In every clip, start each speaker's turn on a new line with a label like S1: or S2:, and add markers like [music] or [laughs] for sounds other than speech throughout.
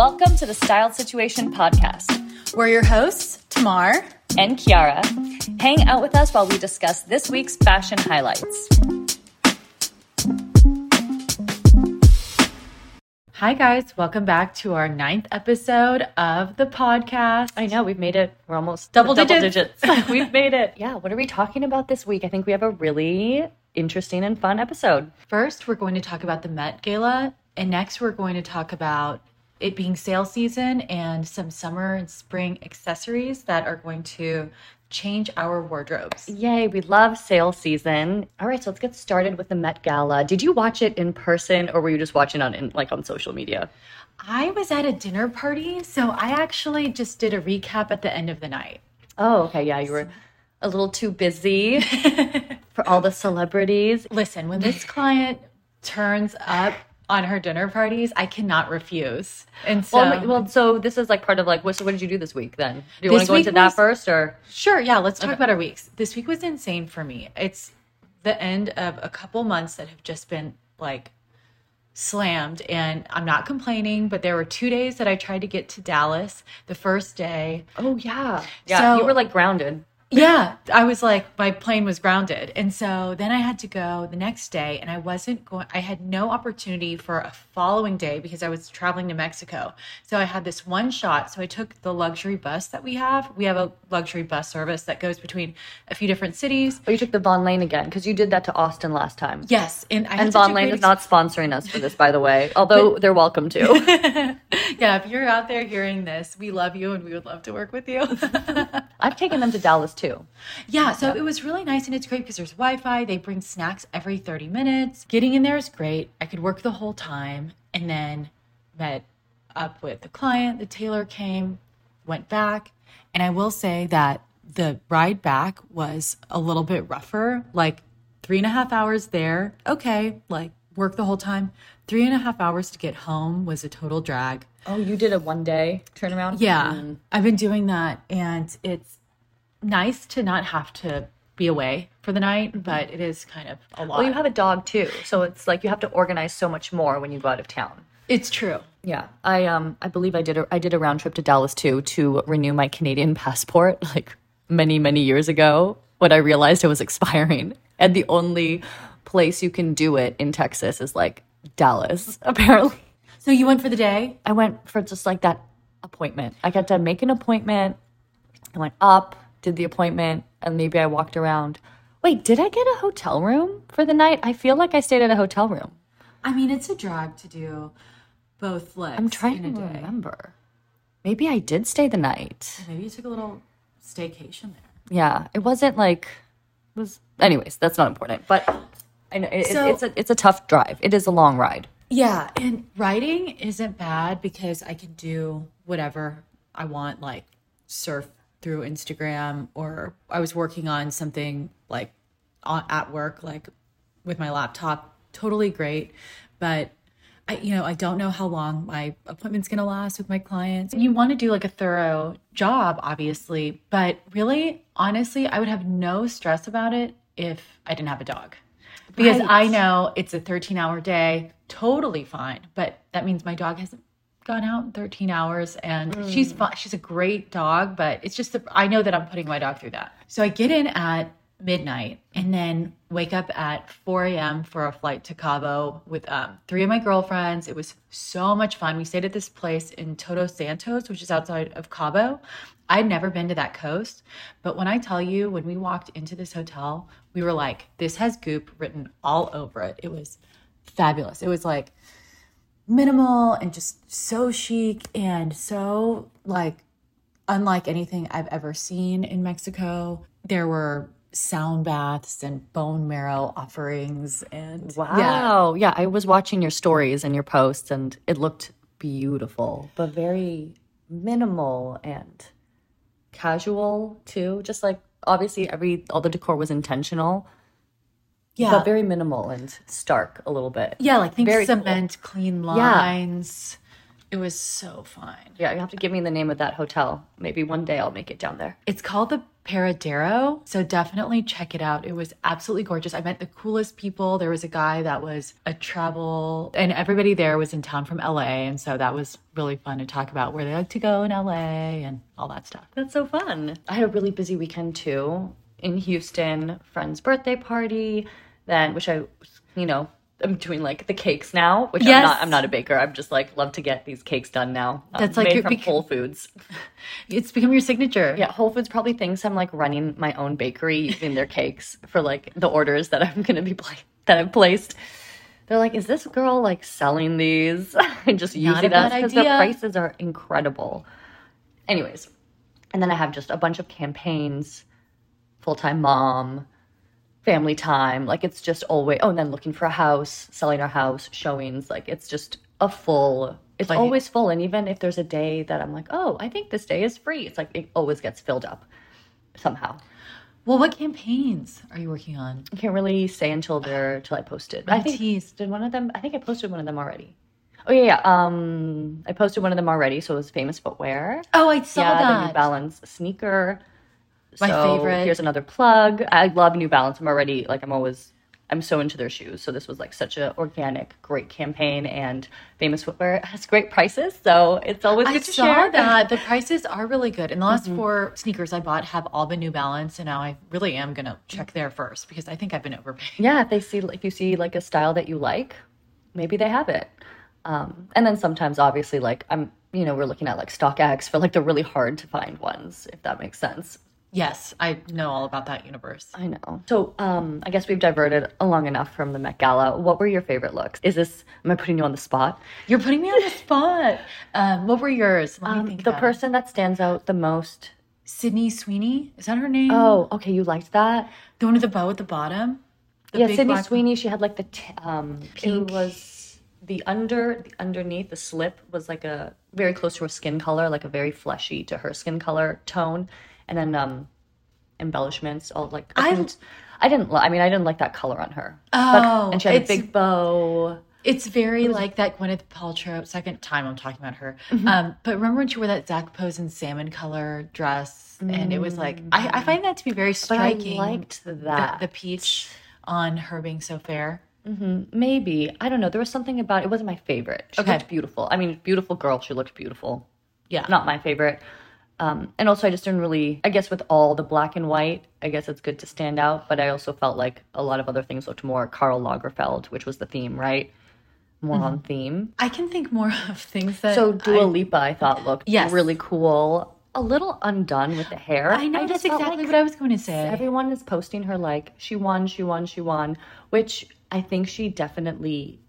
S1: Welcome to the Styled Situation podcast.
S2: We're your hosts, Tamar
S1: and Kiara. Hang out with us while we discuss this week's fashion highlights.
S2: Hi, guys. Welcome back to our ninth episode of the podcast.
S1: I know we've made it. We're almost
S2: double digits.
S1: digits. [laughs] we've made it. Yeah. What are we talking about this week? I think we have a really interesting and fun episode.
S2: First, we're going to talk about the Met Gala. And next, we're going to talk about it being sale season and some summer and spring accessories that are going to change our wardrobes.
S1: Yay, we love sale season. All right, so let's get started with the Met Gala. Did you watch it in person or were you just watching on in, like on social media?
S2: I was at a dinner party, so I actually just did a recap at the end of the night.
S1: Oh, okay. Yeah, you were a little too busy [laughs] for all the celebrities.
S2: Listen, when this client turns up on her dinner parties, I cannot refuse. And so,
S1: well, well, so this is like part of like, what, so what did you do this week then? Do you want to go into was, that first or?
S2: Sure. Yeah. Let's talk okay. about our weeks. This week was insane for me. It's the end of a couple months that have just been like slammed and I'm not complaining, but there were two days that I tried to get to Dallas. The first day.
S1: Oh yeah. Yeah. So, you were like grounded
S2: yeah, I was like, my plane was grounded. And so then I had to go the next day, and I wasn't going, I had no opportunity for a following day because I was traveling to Mexico. So I had this one shot. So I took the luxury bus that we have. We have a luxury bus service that goes between a few different cities.
S1: But you took the Vonlane again because you did that to Austin last time.
S2: Yes.
S1: And, and Vonlane is not sponsoring us for this, by the way, [laughs] although but, they're welcome to. [laughs]
S2: yeah, if you're out there hearing this, we love you and we would love to work with you. [laughs]
S1: I've taken them to Dallas too.
S2: Yeah, so it was really nice and it's great because there's Wi-Fi. They bring snacks every 30 minutes. Getting in there is great. I could work the whole time and then met up with the client. The tailor came, went back, and I will say that the ride back was a little bit rougher. Like three and a half hours there, okay, like work the whole time. Three and a half hours to get home was a total drag.
S1: Oh, you did a one day turnaround?
S2: Yeah, mm. I've been doing that, and it's nice to not have to be away for the night, mm-hmm. but it is kind of a lot.
S1: Well, you have a dog too, so it's like you have to organize so much more when you go out of town.
S2: It's true.
S1: Yeah, I um I believe I did a I did a round trip to Dallas too to renew my Canadian [laughs] passport like many many years ago when I realized it was expiring, and the only place you can do it in Texas is like Dallas [laughs] apparently.
S2: So you went for the day?
S1: I went for just like that appointment. I got to make an appointment. I went up, did the appointment, and maybe I walked around. Wait, did I get a hotel room for the night? I feel like I stayed at a hotel room.
S2: I mean, it's a drag to do both legs.
S1: I'm trying to day. remember. Maybe I did stay the night.
S2: Maybe you took a little staycation there.
S1: Yeah, it wasn't like it was. Anyways, that's not important. But I know it, so, it's a it's a tough drive. It is a long ride.
S2: Yeah, and riding isn't bad because I can do whatever I want, like surf through Instagram, or I was working on something like at work, like with my laptop. Totally great, but I, you know, I don't know how long my appointment's going to last with my clients. You want to do like a thorough job, obviously, but really, honestly, I would have no stress about it if I didn't have a dog. Because right. I know it's a 13 hour day, totally fine, but that means my dog hasn't gone out in 13 hours and mm. she's fun. She's a great dog, but it's just, the, I know that I'm putting my dog through that. So I get in at midnight and then wake up at 4 a.m. for a flight to Cabo with um, three of my girlfriends. It was so much fun. We stayed at this place in Todos Santos, which is outside of Cabo. I'd never been to that coast, but when I tell you, when we walked into this hotel, we were like, this has goop written all over it. It was fabulous. It was like minimal and just so chic and so like unlike anything I've ever seen in Mexico. There were sound baths and bone marrow offerings and
S1: wow. Yeah. yeah, I was watching your stories and your posts and it looked beautiful, but very minimal and casual too. Just like obviously every all the decor was intentional, yeah. But very minimal and stark a little bit.
S2: Yeah, like think very cement, cool. clean lines. Yeah. It was so fun.
S1: Yeah, you have to give me the name of that hotel. Maybe one day I'll make it down there.
S2: It's called the Paradero. So definitely check it out. It was absolutely gorgeous. I met the coolest people. There was a guy that was a travel, and everybody there was in town from LA. And so that was really fun to talk about where they like to go in LA and all that stuff.
S1: That's so fun. I had a really busy weekend too in Houston, friend's birthday party, then which I, you know, I'm doing like the cakes now, which I'm not. I'm not a baker. I'm just like love to get these cakes done now. Um,
S2: That's like your-
S1: from
S2: bec-
S1: Whole Foods. [laughs]
S2: It's become your signature.
S1: Yeah, Whole Foods probably thinks I'm like running my own bakery using their cakes for like the orders that I'm gonna be pla- that I've placed. They're like, is this girl like selling these [laughs] and just
S2: Not
S1: using us because the prices are incredible. Anyways, and then I have just a bunch of campaigns, full time mom, family time. Like it's just always. Oh, and then looking for a house, selling our house, showings. Like it's just a full. It's always full, and even if there's a day that I'm like, oh, I think this day is free, it's like it always gets filled up somehow.
S2: Well, what campaigns are you working on?
S1: I can't really say until they're until I posted. I think
S2: tease.
S1: did one of them. I think I posted one of them already. Oh yeah, yeah. Um, I posted one of them already. So it was famous footwear.
S2: Oh, I saw that.
S1: yeah, the New. Balance sneaker.
S2: My
S1: So
S2: favorite.
S1: Here's another plug. I love New Balance. I'm already like I'm always I'm so into their shoes. So this was like such a organic, great campaign, and Famous Footwear has great prices. So it's always
S2: I
S1: good to share. [laughs]
S2: that. The prices are really good. And the last
S1: Mm-hmm.
S2: four sneakers I bought have all been New Balance, and now I really am gonna check there first because I think I've been overpaying.
S1: Yeah, if they see if you see like a style that you like, maybe they have it. Um, and then sometimes, obviously, like I'm, you know, we're looking at like StockX for like the really hard to find ones, if that makes sense.
S2: Yes, I know all about that universe.
S1: I know. So, um, I guess we've diverted long enough from the Met Gala. What were your favorite looks? Is this? Am I putting you on the spot?
S2: You're putting me on the [laughs] spot. Um, what were yours?
S1: Um,
S2: think.
S1: the
S2: about it.
S1: person that stands out the most.
S2: Sydney Sweeney, is that her name?
S1: Oh, okay, you liked that.
S2: the one with the bow at the bottom. The
S1: yeah, Sydney
S2: black-
S1: Sweeney. She had like the t- um,
S2: Pink.
S1: It was the under, the underneath the slip was like a very close to her skin color, like a very fleshy to her skin color tone, and then um, embellishments. All like I
S2: I-
S1: didn't, I didn't. li- I mean, I didn't like that color on her.
S2: Oh,
S1: and she had a big bow.
S2: It's very like that Gwyneth Paltrow. Second time I'm talking about her.
S1: Mm-hmm.
S2: Um, but remember when she wore that Zac Posen salmon color dress, and it was like I, I find that to be very
S1: striking. But I liked
S2: the,
S1: that.
S2: the peach on her being so fair.
S1: Maybe I don't know. There was something about it. Wasn't my favorite. She
S2: Okay.
S1: looked beautiful. I mean, beautiful girl. She looked beautiful.
S2: Yeah,
S1: not my favorite. Um, and also, I just didn't really. I guess with all the black and white, I guess it's good to stand out. But I also felt like a lot of other things looked more Karl Lagerfeld, which was the theme, right? More on theme.
S2: I can think more of things that.
S1: So Dua
S2: I,
S1: Lipa, I thought looked
S2: Yes.
S1: really cool. A little undone with the hair.
S2: I know
S1: just
S2: that's exactly
S1: like
S2: what I was going to say.
S1: Everyone is posting her like she won, she won, she won, which I think she definitely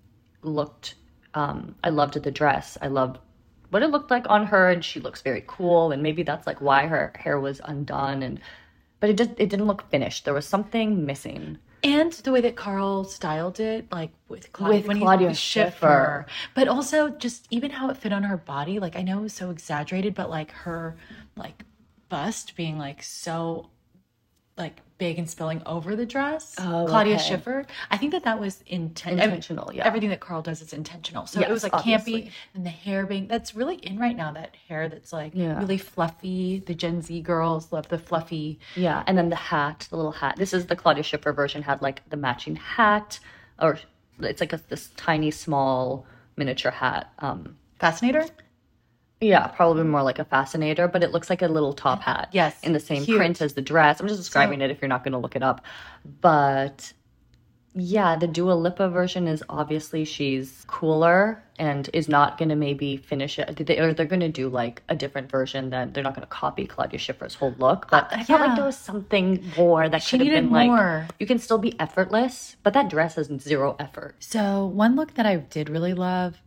S1: looked. Um, I loved the dress. I loved what it looked like on her, and she looks very cool. And maybe that's like why her hair was undone. And but it just it didn't look finished. There was something missing.
S2: And the way that Karl styled it, like with, Cla-
S1: With
S2: when he-
S1: Claudia
S2: with
S1: Schiffer.
S2: but also just even how it fit on her body. Like I know it was so exaggerated, but like her like bust being like so like big and spilling over the dress.
S1: Oh,
S2: Claudia
S1: okay.
S2: Schiffer. I think that that was inten-
S1: Intentional, yeah.
S2: Everything that Karl does is intentional. So it was like
S1: obviously.
S2: campy and the hair being that's really in right now. That hair that's like
S1: Yeah.
S2: really fluffy. The Gen Z girls love the fluffy.
S1: Yeah, and then the hat, the little hat. This is the Claudia Schiffer version. Had like the matching hat, or it's like a, this tiny, small miniature hat. Um,
S2: Fascinator.
S1: Yeah, probably more like a fascinator, but it looks like a little top hat.
S2: Yes,
S1: In the same print as the dress. I'm just describing it if you're not going to look it up. But yeah, the Dua Lipa version is obviously she's cooler and is not going to maybe finish it. They, or they're going to do like a different version that they're not going to copy Claudia Schiffer's whole look. But uh, I felt like there was something more that
S2: She
S1: could have been like.
S2: more.
S1: You can still be effortless, but that dress has zero effort.
S2: So one look that I did really love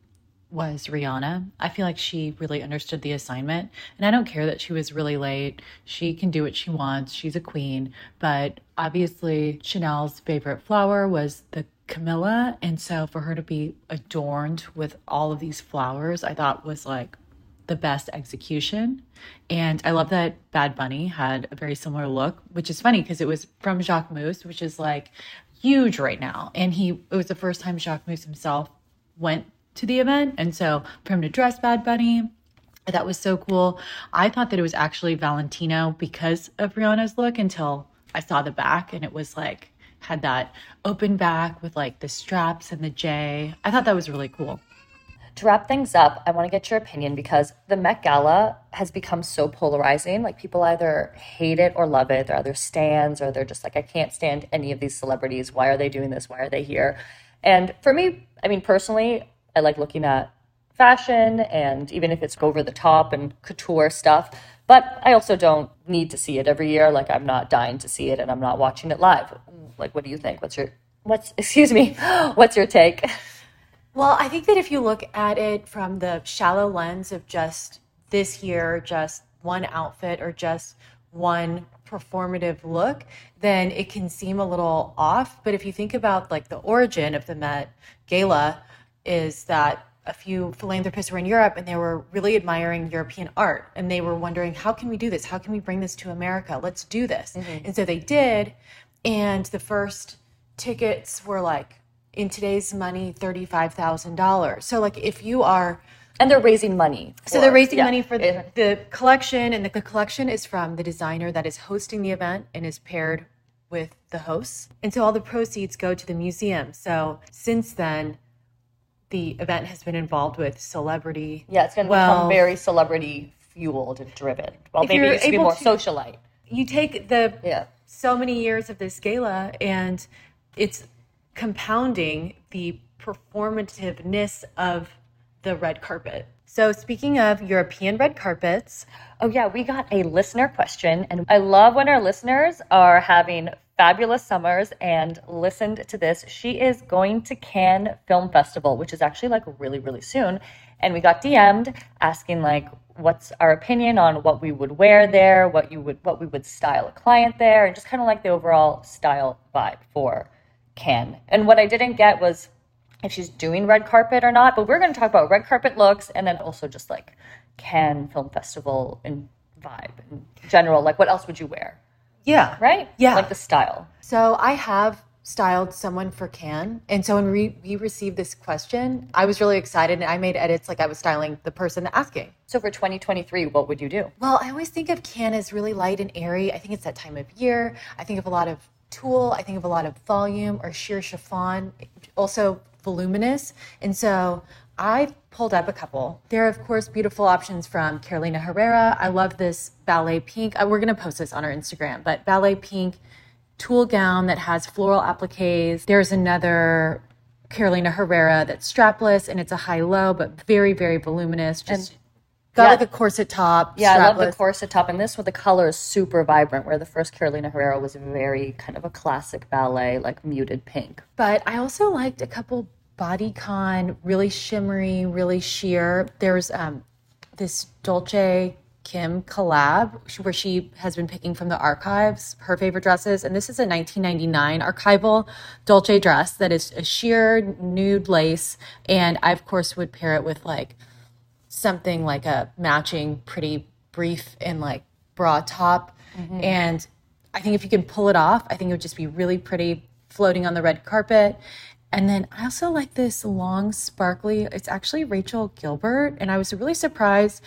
S2: was Rihanna. I feel like she really understood the assignment. And I don't care that she was really late. She can do what she wants. She's a queen. But obviously, Chanel's favorite flower was the camellia. And so for her to be adorned with all of these flowers, I thought was like the best execution. And I love that Bad Bunny had a very similar look, which is funny because it was from Jacquemus, which is like huge right now. And he it was the first time Jacquemus himself went to the event. And so for him to dress Bad Bunny, that was so cool. I thought that it was actually Valentino because of Rihanna's look until I saw the back and it was like had that open back with like the straps and the J. I thought that was really cool.
S1: To wrap things up, I want to get your opinion because the Met Gala has become so polarizing. Like people either hate it or love it. They're either stands or they're just like, I can't stand any of these celebrities. Why are they doing this? Why are they here? And for me, I mean, personally, I like looking at fashion and even if it's over the top and couture stuff. But I also don't need to see it every year. Like I'm not dying to see it and I'm not watching it live. Like, what do you think? What's your, what's, [laughs] excuse me, what's your take?
S2: Well, I think that if you look at it from the shallow lens of just this year, just one outfit or just one performative look, then it can seem a little off. But if you think about like the origin of the Met Gala, is that a few philanthropists were in Europe and they were really admiring European art and they were wondering, how can we do this? How can we bring this to America? Let's do this. Mm-hmm. And so they did. And the first tickets were like in today's money $35,000. So like if you are
S1: and they're raising money.
S2: For, so they're raising yeah. money for the, the collection and the, the collection is from the designer that is hosting the event and is paired with the hosts. And so all the proceeds go to the museum. So since then the event has been involved with celebrity.
S1: Yeah, it's going to well, become very celebrity fueled and driven. Well, maybe it used to be more to, socialite.
S2: You take the yeah. so many years of this gala and it's compounding the performativeness of the red carpet. So, speaking of European red carpets,
S1: oh, yeah, we got a listener question. And I love when our listeners are having fabulous summers and listened to this. She is going to Cannes Film Festival, which is actually like really, really soon. And we got DM'd asking, like, what's our opinion on what we would wear there, what you would, what we would style a client there, and just kind of like the overall style vibe for Cannes. And what I didn't get was if she's doing red carpet or not, but we're going to talk about red carpet looks and then also just like Cannes Film Festival and vibe in general. Like, what else would you wear?
S2: Yeah.
S1: Right?
S2: Yeah.
S1: Like the style.
S2: So I have styled someone for Cannes. And so when we, we received this question, I was really excited and I made edits like I was styling the person asking.
S1: So for 2023, what would you do?
S2: Well, I always think of Cannes as really light and airy. I think it's that time of year. I think of a lot of tulle. I think of a lot of volume or sheer chiffon, also voluminous. And so I pulled up a couple. There are, of course, beautiful options from Carolina Herrera. I love this ballet pink. Uh, we're going to post this on our Instagram, but ballet pink tulle gown that has floral appliques. There's another Carolina Herrera that's strapless and it's a high low, but very, very voluminous. Just and Got yeah. like a corset top.
S1: Yeah, strapless. I love the corset top. And this with the color is super vibrant, where the first Carolina Herrera was very kind of a classic ballet, like muted pink.
S2: But I also liked a couple bodycon, really shimmery, really sheer. There's um, this Dolce Kim collab where she has been picking from the archives her favorite dresses. And this is a 1999 archival Dolce dress that is a sheer nude lace. And I, of course, would pair it with like something like a matching pretty brief and like bra top. Mm-hmm. And I think if you can pull it off, I think it would just be really pretty floating on the red carpet. And then I also like this long, sparkly. It's actually Rachel Gilbert, and I was really surprised.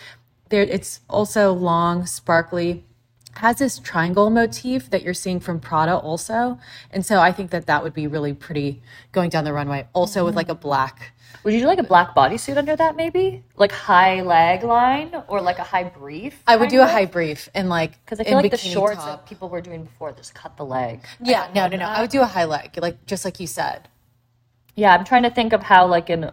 S2: There, it's also long, sparkly, has this triangle motif that you're seeing from Prada also, and so I think that that would be really pretty going down the runway. Also mm-hmm. with like a black
S1: would you do like a black bodysuit under that, maybe? Like high leg line or like a high brief?
S2: I would do of? a high brief and like
S1: because I feel like the shorts top. that people were doing before just cut the leg.
S2: Yeah, no, no, no. I would do a high leg, like just like you said.
S1: Yeah, I'm trying to think of how like in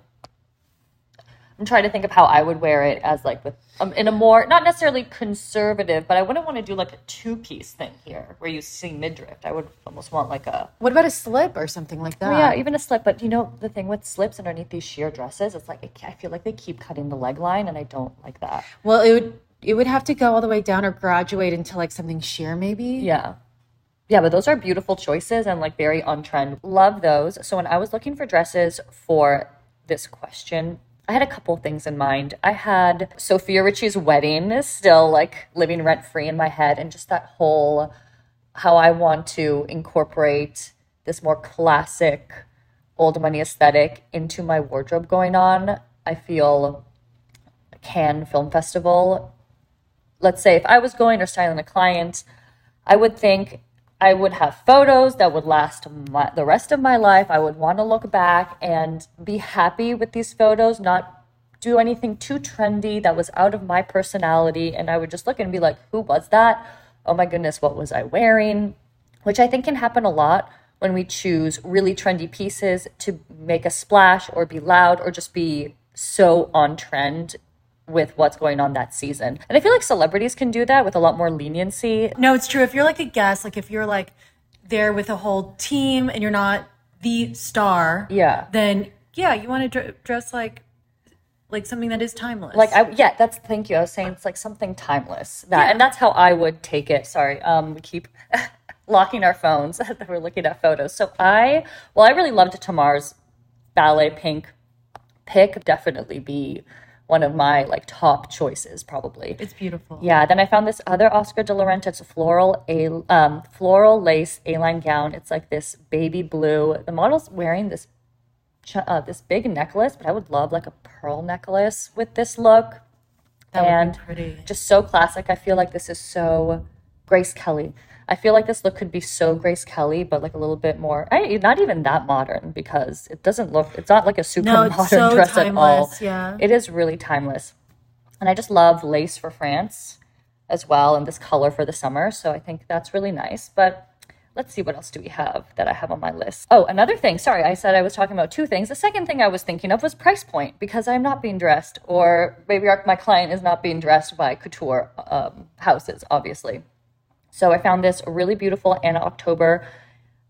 S1: I'm trying to think of how I would wear it as like with um, in a more not necessarily conservative, but I wouldn't want to do like a two piece thing here where you see midriff. I would almost want like a
S2: what about a slip or something like that?
S1: yeah, even a slip. But you know the thing with slips underneath these sheer dresses, it's like I feel like they keep cutting the leg line, and I don't like that.
S2: Well, it would it would have to go all the way down or graduate into like something sheer, maybe.
S1: Yeah. Yeah, but those are beautiful choices and like very on trend. Love those. So when I was looking for dresses for this question, I had a couple things in mind. I had Sofia Richie's wedding is still like living rent free in my head, and just that whole how I want to incorporate this more classic old money aesthetic into my wardrobe going on, I feel Cannes Film Festival. Let's say if I was going or styling a client, I would think I would have photos that would last my, the rest of my life. I would want to look back and be happy with these photos, not do anything too trendy that was out of my personality. And I would just look and be like, who was that? Oh my goodness, what was I wearing? Which I think can happen a lot when we choose really trendy pieces to make a splash or be loud or just be so on trend with what's going on that season. And I feel like celebrities can do that with a lot more leniency.
S2: No, it's true. If you're like a guest, like if you're like there with a whole team and you're not the star,
S1: Yeah.
S2: then yeah, you want to dr- dress like like something that is timeless.
S1: Like I yeah, that's thank you. I was saying it's like something timeless. That and that's how I would take it. Sorry. Um we keep [laughs] locking our phones [laughs] that we're looking at photos. So I well I really loved Tamar's ballet pink pick definitely be one of my like top choices probably.
S2: it's beautiful.
S1: Yeah, then I found this other Oscar de la Renta. It's a floral a um, floral lace A-line gown. It's like this baby blue. The model's wearing this ch- uh, this big necklace, but I would love like a pearl necklace with this look.
S2: That
S1: and
S2: pretty.
S1: just so classic. I feel like this is so Grace Kelly. I feel like this look could be so Grace Kelly, but like a little bit more. I, not even that modern because it doesn't look. It's not like a super
S2: No,
S1: modern
S2: so
S1: dress at all.
S2: yeah.
S1: it is really timeless, and I just love lace for France as well, and this color for the summer. So I think that's really nice. But let's see what else do we have that I have on my list. Oh, another thing. Sorry, I said I was talking about two things. The second thing I was thinking of was price point because I'm not being dressed, or maybe my client is not being dressed by couture um, houses, obviously. So I found this really beautiful Anna October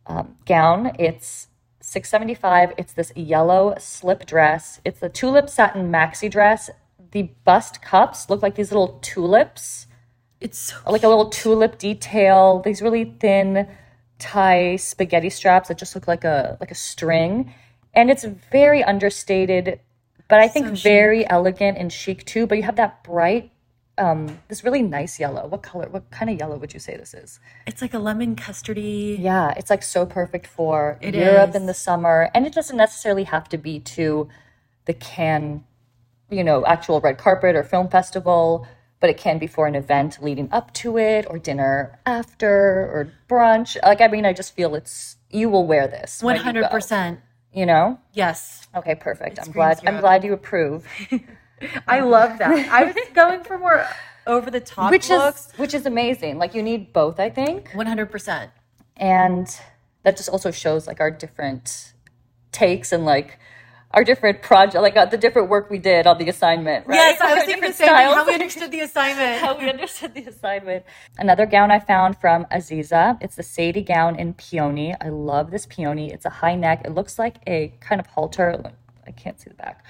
S1: um, gown. It's six seventy five. It's this yellow slip dress. It's a tulip satin maxi dress. The bust cups look like these little tulips
S2: It's so
S1: like a little tulip detail. These really thin tie spaghetti straps that just look like a like a string, and it's very understated, but I think
S2: So
S1: very elegant and chic too. But you have that bright, um, this really nice yellow. What color? What kind of yellow would you say this is?
S2: it's like a lemon custardy.
S1: Yeah, it's like so perfect for
S2: It
S1: Europe
S2: is.
S1: in the summer, and it doesn't necessarily have to be to the Cannes, you know, actual red carpet or film festival, but it can be for an event leading up to it, or dinner after, or brunch. Like, I mean, I just feel it's you will wear this.
S2: One hundred percent.
S1: You know.
S2: Yes.
S1: Okay, perfect. I'm
S2: screams
S1: glad. I'm glad you approve. [laughs] [laughs]
S2: I love that. I was [laughs] going for more over the top
S1: which
S2: looks.
S1: is which is amazing. Like you need both, I think.
S2: One hundred percent.
S1: and that just also shows like our different takes and like our different project like uh, the different work we did on the assignment right
S2: Yes, I was thinking
S1: different
S2: thing. How we understood the assignment. [laughs]
S1: how we understood the assignment another gown i found from Azeeza it's the sadie gown in peony i love this peony it's a high neck it looks like a kind of halter i can't see the back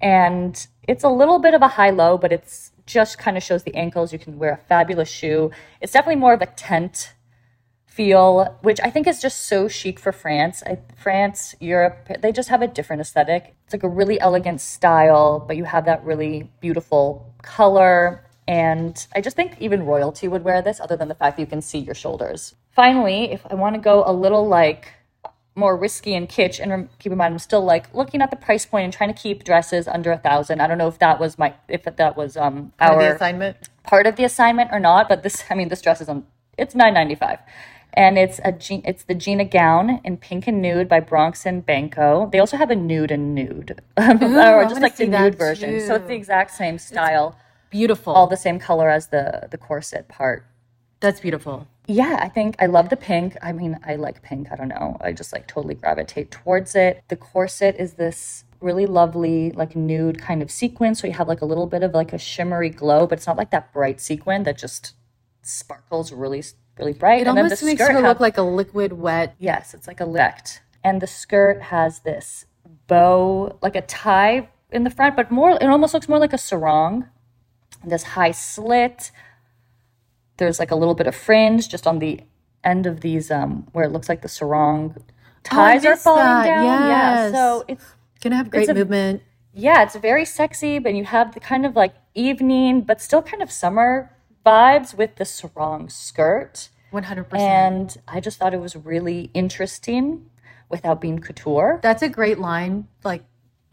S1: and it's a little bit of a high low but it's just kind of shows the ankles you can wear a fabulous shoe it's definitely more of a tent feel, which I think is just so chic for France. I, France, Europe, they just have a different aesthetic. It's like a really elegant style, but you have that really beautiful color. And I just think even royalty would wear this, other than the fact that you can see your shoulders. Finally, if I want to go a little like more risky and kitsch, and keep in mind, I'm still like looking at the price point and trying to keep dresses under a thousand. I don't know if that was my, if that was um
S2: Part of
S1: our
S2: the assignment.
S1: part of the assignment or not, but this I mean this dress is on it's nine ninety five. And it's a it's the Gina gown in pink and nude by Bronx and Banco. They also have a nude and nude, [laughs] or just like the nude version. So it's the exact same style,
S2: Beautiful.
S1: all the same color as the the corset part.
S2: That's beautiful.
S1: Yeah, I think I love the pink. I mean, I like pink. I don't know. I just like totally gravitate towards it. The corset is this really lovely, like nude kind of sequin. So you have like a little bit of like a shimmery glow, but it's not like that bright sequin that just sparkles really, really bright.
S2: It almost makes her
S1: have-
S2: look like a liquid wet.
S1: Yes, it's like a lift. And the skirt has this bow, like a tie in the front, but more, it almost looks more like a sarong. This high slit. There's like a little bit of fringe just on the end of these, um, where it looks like the sarong ties are falling
S2: that,
S1: down. Yeah. So it's,
S2: Gonna have great
S1: a-
S2: movement.
S1: yeah, it's very sexy, but you have the kind of like evening, but still kind of summer vibes with the sarong skirt.
S2: One hundred percent.
S1: And I just thought it was really interesting without being couture.
S2: That's a great line. Like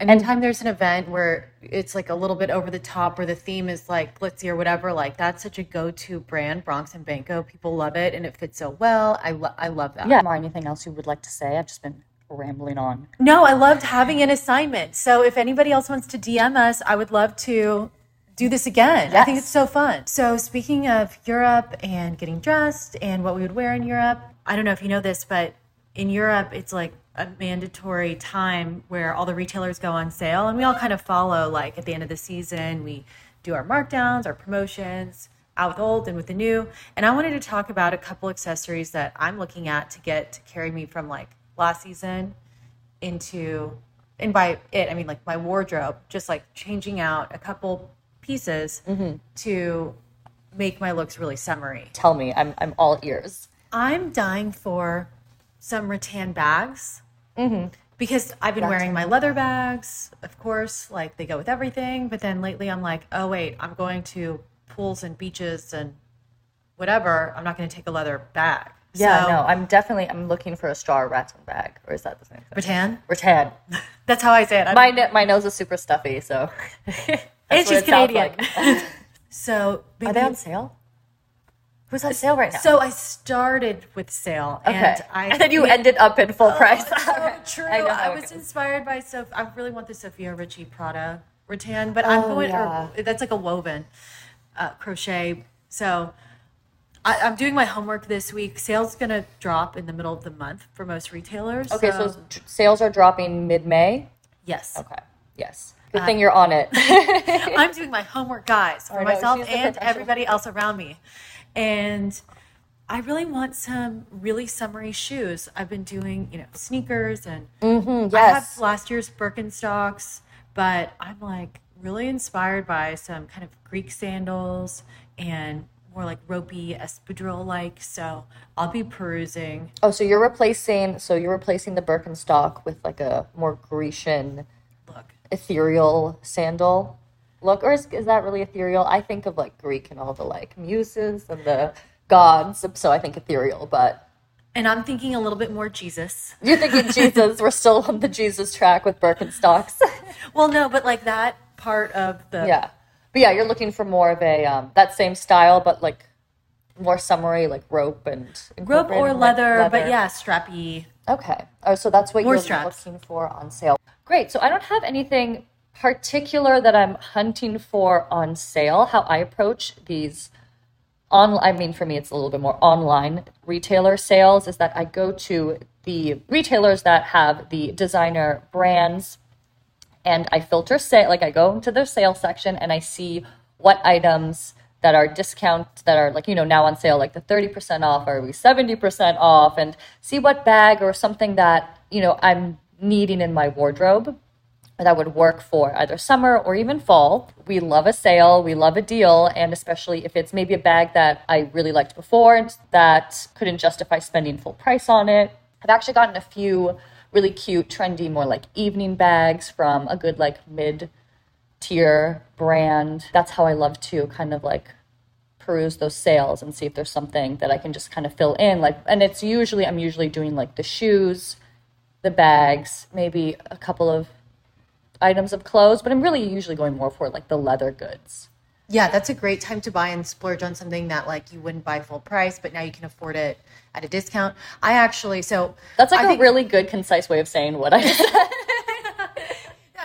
S2: anytime there's an event where it's like a little bit over the top or the theme is like glitzy or whatever, like that's such a go-to brand, Bronx and Banco. People love it and it fits so well. I lo- I love that.
S1: Yeah. Or anything else you would like to say? I've just been rambling on.
S2: No, I loved having an assignment. So if anybody else wants to DM us, I would love to do this again. I think it's so fun. So speaking of Europe and getting dressed and what we would wear in Europe, I don't know if you know this, but in Europe it's like a mandatory time where all the retailers go on sale and we all kind of follow like at the end of the season we do our markdowns, our promotions, out with old and with the new. And I wanted to talk about a couple accessories that I'm looking at to get to carry me from like last season into and by it I mean like my wardrobe, just like changing out a couple pieces mm-hmm. to make my looks really summery.
S1: Tell me, I'm I'm all ears.
S2: I'm dying for some rattan bags Mm-hmm. because I've been wearing my leather bags, of course, like they go with everything. But then lately, I'm like, oh wait, I'm going to pools and beaches and whatever. I'm not going to take a leather bag.
S1: Yeah,
S2: so,
S1: no, I'm definitely I'm looking for a straw rattan bag, or is that the same thing?
S2: rattan.
S1: Rattan. [laughs]
S2: That's how I say it. I
S1: My my nose is super stuffy, so [laughs] [laughs]
S2: and she's
S1: it
S2: Canadian.
S1: like.
S2: so
S1: Are they on sale? Who's on sale right now?
S2: So I started with sale,
S1: okay,
S2: and I
S1: and then you ended up in full price. [laughs]
S2: so [laughs] true.
S1: I know
S2: I, was inspired by Sophie. I really want the Sofia Richie Prada rattan, but I'm
S1: Oh,
S2: going.
S1: yeah.
S2: Or, that's like a woven uh, crochet. So I, I'm doing my homework this week. Sales gonna drop in the middle of the month for most retailers.
S1: Okay, so d- sales are dropping mid May.
S2: yes,
S1: Okay, yes. Good thing you're on it. [laughs]
S2: I'm doing my homework, guys, for myself and everybody else around me. And I really want some really summery shoes. I've been doing, you know, sneakers and I have
S1: Mm-hmm, yes.
S2: last year's Birkenstocks, but I'm like really inspired by some kind of Greek sandals and more like ropey espadrille like. So I'll be perusing.
S1: Oh, so you're replacing so you're replacing the Birkenstock with like a more Grecian
S2: Look,
S1: ethereal sandal look, or is, is that really ethereal? I think of like Greek and all the like muses and the gods, so I think ethereal. But
S2: and I'm thinking a little bit more Jesus. [laughs]
S1: you're thinking Jesus. We're still on the Jesus track with Birkenstocks. [laughs]
S2: Well, no, but like that part of the
S1: yeah, but yeah, you're looking for more of a um, that same style, but like more summery, like rope and
S2: rope or
S1: like,
S2: leather, but yeah, strappy.
S1: Okay. Oh, so that's what
S2: More
S1: you're
S2: straps.
S1: looking for on sale. Great. So I don't have anything particular that I'm hunting for on sale. How I approach these on I mean for me it's a little bit more online retailer sales is that I go to the retailers that have the designer brands and I filter say like I go into their sales section and I see what items that are discount that are like you know now on sale like the 30% off or we 70% off and see what bag or something that you know I'm needing in my wardrobe that would work for either summer or even fall. We love a sale, we love a deal, and especially if it's maybe a bag that I really liked before that couldn't justify spending full price on it. I've actually gotten a few really cute, trendy, more like evening bags from a good like mid tier brand. That's how I love to kind of like peruse those sales and see if there's something that I can just kind of fill in. Like, and it's usually I'm usually doing like the shoes, the bags, maybe a couple of items of clothes, but I'm really usually going more for like the leather goods.
S2: Yeah, that's a great time to buy and splurge on something that like you wouldn't buy full price, but now you can afford it at a discount. I actually so
S1: That's like
S2: I
S1: a
S2: think-
S1: really good, concise way of saying what I said. [laughs]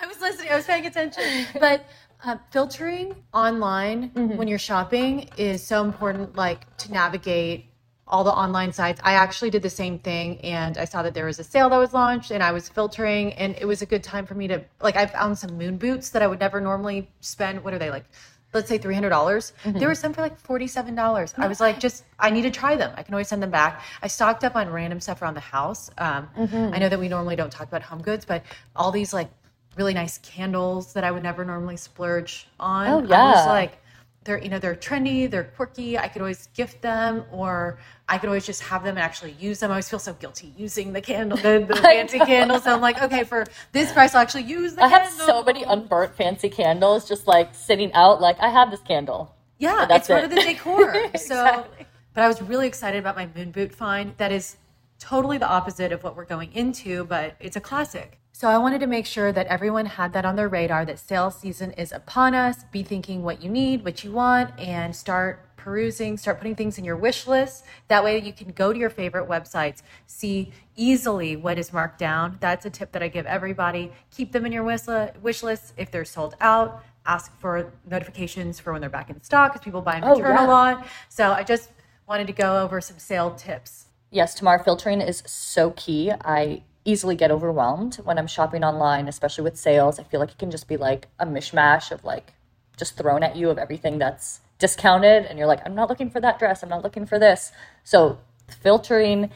S2: I was listening. I was paying attention. But uh, filtering online when you're shopping is so important. Like to navigate all the online sites. I actually did the same thing, and I saw that there was a sale that was launched, and I was filtering, and it was a good time for me to like. I found some moon boots that I would never normally spend. What are they like? Let's say three hundred dollars. There were some for like forty seven dollars. I was like, just I need to try them. I can always send them back. I stocked up on random stuff around the house. Um, I know that we normally don't talk about home goods, but all these like really nice candles that I would never normally splurge on.
S1: Oh,
S2: I was
S1: yeah.
S2: like, they're you know they're trendy, they're quirky. I could always gift them, or I could always just have them and actually use them. I always feel so guilty using the candle, the, the [laughs] fancy candles. So I'm like, okay, for this price, I'll actually use the
S1: I have
S2: candle.
S1: so many unburnt fancy candles just like sitting out. Like I have this candle.
S2: Yeah,
S1: that's
S2: it's part
S1: it.
S2: of the decor. [laughs] So,
S1: Exactly.
S2: but I was really excited about my moon boot find. That is totally the opposite of what we're going into, but it's a classic. So I wanted to make sure that everyone had that on their radar that sales season is upon us. Be thinking what you need, what you want, and start perusing, start putting things in your wish list. That way you can go to your favorite websites, see easily what is marked down. That's a tip that I give everybody. Keep them in your wish list. If they're sold out, ask for notifications for when they're back in stock because people buy and
S1: Oh,
S2: return
S1: yeah.
S2: a lot. So I just wanted to go over some sale tips.
S1: Yes, Tamar, filtering is so key. I easily get overwhelmed when I'm shopping online, especially with sales. I feel like it can just be like a mishmash of like just thrown at you of everything that's discounted. And you're like, I'm not looking for that dress. I'm not looking for this. So filtering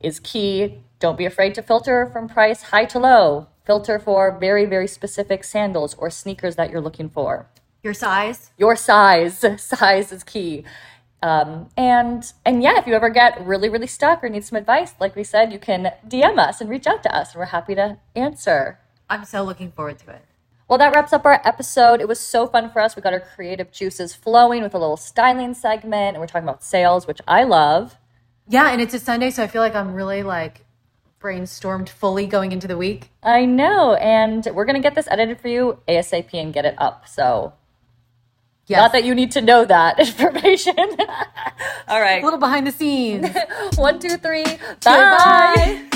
S1: is key. Don't be afraid to filter from price high to low. Filter for very, very specific sandals or sneakers that you're looking for
S2: Your size?
S1: your size [laughs] size is key um, and and yeah if you ever get really really stuck or need some advice like we said you can dm us and reach out to us. And we're happy to answer.
S2: I'm so looking forward to it.
S1: well that wraps up our episode. It was so fun for us. We got our creative juices flowing with a little styling segment and we're talking about sales which i love.
S2: Yeah, and it's a Sunday, so I feel like I'm really like brainstormed fully going into the week.
S1: i know and we're gonna get this edited for you asap and get it up so
S2: Yes.
S1: not that you need to know that [laughs] information all right
S2: a little behind the scenes. [laughs]
S1: one two three
S2: bye.
S1: bye.